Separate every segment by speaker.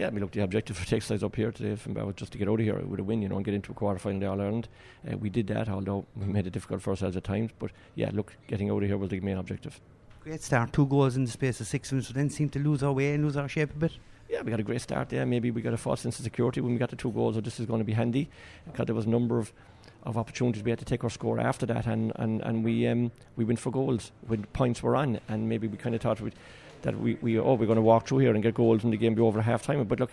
Speaker 1: Yeah, I mean, look, the objective for Textiles up here today from was just to get out of here with a win, you know, and get into a quarter final of the All Ireland. Uh, we did that, although we made it difficult for ourselves at times. But yeah, look, getting out of here was the main objective.
Speaker 2: Great start, two goals in the space of six minutes, but then seemed to lose our way and lose our shape a bit.
Speaker 1: Yeah, we got a great start there. Maybe we got a false sense of security when we got the two goals, so this is going to be handy because there was a number of, of opportunities we had to take our score after that, and, and, and we um, we went for goals when points were on, and maybe we kind of thought we that we, we oh we're going to walk through here and get goals and the game be over half time. But look,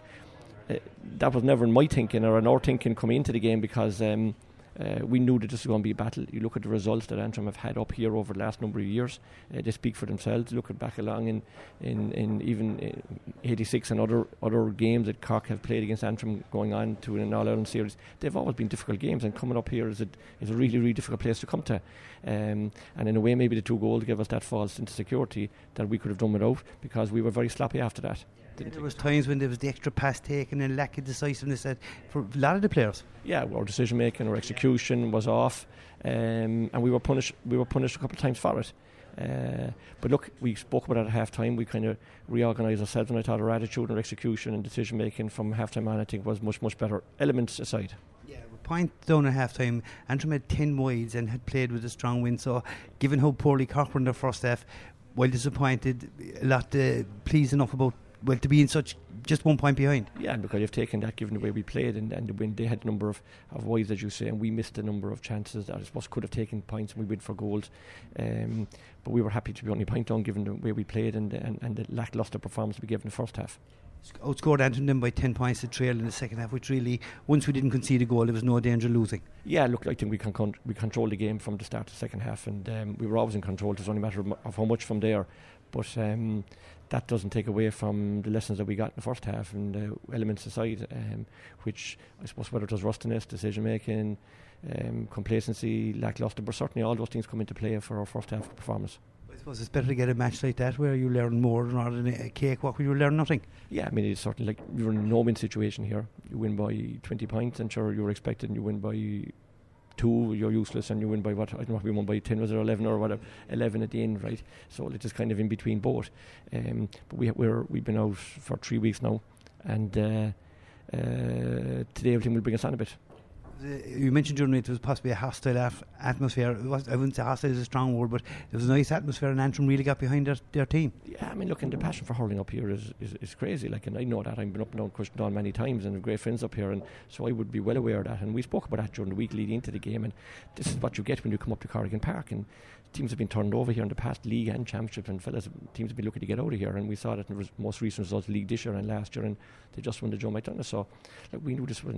Speaker 1: uh, that was never in my thinking or in our thinking coming into the game because um, uh, we knew that this was going to be a battle. You look at the results that Antrim have had up here over the last number of years; uh, they speak for themselves. Look at back along in, in, in even '86 and other other games that Cork have played against Antrim, going on to an All Ireland series. They've always been difficult games, and coming up here is a is a really really difficult place to come to. Um, and in a way, maybe the two goals gave us that false sense of security that we could have done without because we were very sloppy after that.
Speaker 2: There was times when there was the extra pass taken and lack of decisiveness for a lot of the players.
Speaker 1: Yeah, our decision making, our execution was off, um, and we were punished. We were punished a couple of times for it. Uh, but look, we spoke about it at half time. We kind of reorganised ourselves, and I thought our attitude and execution and decision making from half time on, I think, was much, much better. Elements aside.
Speaker 2: Yeah, point down at half time. Antrim had 10 wides and had played with a strong wind. So, given how poorly in their first half, while disappointed, a lot uh, pleased enough about well to be in such just one point behind.
Speaker 1: Yeah, because you've taken that given the way we played and, and the win. They had a number of, of wides, as you say, and we missed a number of chances that I suppose could have taken points and we went for goals. Um, but we were happy to be only a point down given the way we played and, and, and the lackluster performance we gave in the first half.
Speaker 2: Outscored Antrim then by 10 points to trail in the second half, which really, once we didn't concede a goal, there was no danger of losing.
Speaker 1: Yeah, look, I think we can con- we controlled the game from the start to the second half, and um, we were always in control. It was only a matter of, of how much from there. But um, that doesn't take away from the lessons that we got in the first half and the elements aside, um, which I suppose whether it was rustiness, decision making, um, complacency, lackluster, but certainly all those things come into play for our first half performance.
Speaker 2: I suppose it's better to get a match like that where you learn more rather than a cakewalk where you learn nothing.
Speaker 1: Yeah, I mean, it's certainly like you're in a no win situation here. You win by 20 points, and sure, you're expected, and you win by two, you're useless, and you win by what? I don't know if we won by 10, was it 11 or whatever? 11 at the end, right? So it is just kind of in between both. Um, but we, we're, we've been out for three weeks now, and uh, uh, today everything will bring us on a bit
Speaker 2: you mentioned during it was possibly a hostile af- atmosphere. Was, I wouldn't say hostile is a strong word, but there was a nice atmosphere, and Antrim really got behind their, their team.
Speaker 1: Yeah, I mean, look, and the passion for hurling up here is, is, is crazy. Like, and I know that I've been up and down Cushendun many times, and have great friends up here, and so I would be well aware of that. And we spoke about that during the week leading into the game, and this is what you get when you come up to Corrigan Park, and teams have been turned over here in the past league and championship, and fellas teams have been looking to get out of here. And we saw that in the most recent results, league this year and last year, and they just won the Joe McDonagh. So, like, we knew this was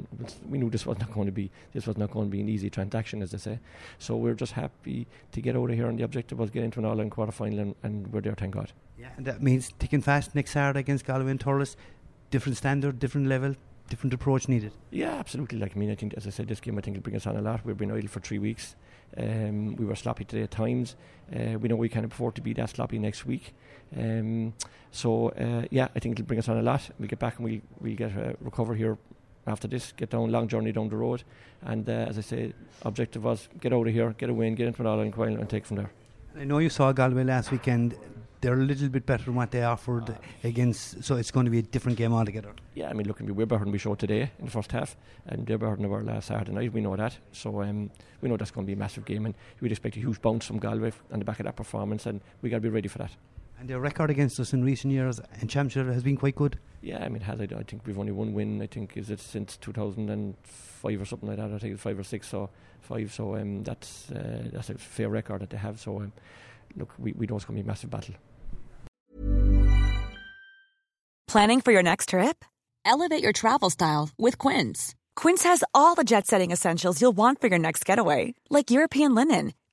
Speaker 1: we knew this was not going to be this was not going to be an easy transaction, as they say. So we're just happy to get out of here, and the objective was get into an All-Ireland quarter final, and, and we're there, thank God.
Speaker 2: Yeah, and that means ticking fast next Saturday against Galway and Thurles. Different standard, different level, different approach needed.
Speaker 1: Yeah, absolutely. Like I mean, I think as I said, this game I think will bring us on a lot. We've been idle for three weeks. Um, we were sloppy today at times. Uh, we know we can't afford to be that sloppy next week. Um, so uh, yeah, I think it'll bring us on a lot. We get back and we we get a recover here after this. Get down long journey down the road, and uh, as I say, objective was get out of here, get a win, get into an All Ireland and take from there.
Speaker 2: I know you saw Galway last weekend they're a little bit better than what they offered against. So it's going to be a different game altogether.
Speaker 1: Yeah, I mean, look, we're better than we showed today in the first half, and they're better than they were last Saturday night. We know that, so um, we know that's going to be a massive game, and we'd expect a huge bounce from Galway on the back of that performance, and we got to be ready for that.
Speaker 2: And their record against us in recent years in Championship has been quite good.
Speaker 1: Yeah, I mean, has I, I think we've only won one win. I think is it since 2005 or something like that. I think it's five or six or five. So um, that's uh, that's a fair record that they have. So um, look, we, we know it's going to be a massive battle.
Speaker 3: Planning for your next trip? Elevate your travel style with Quince. Quince has all the jet-setting essentials you'll want for your next getaway, like European linen,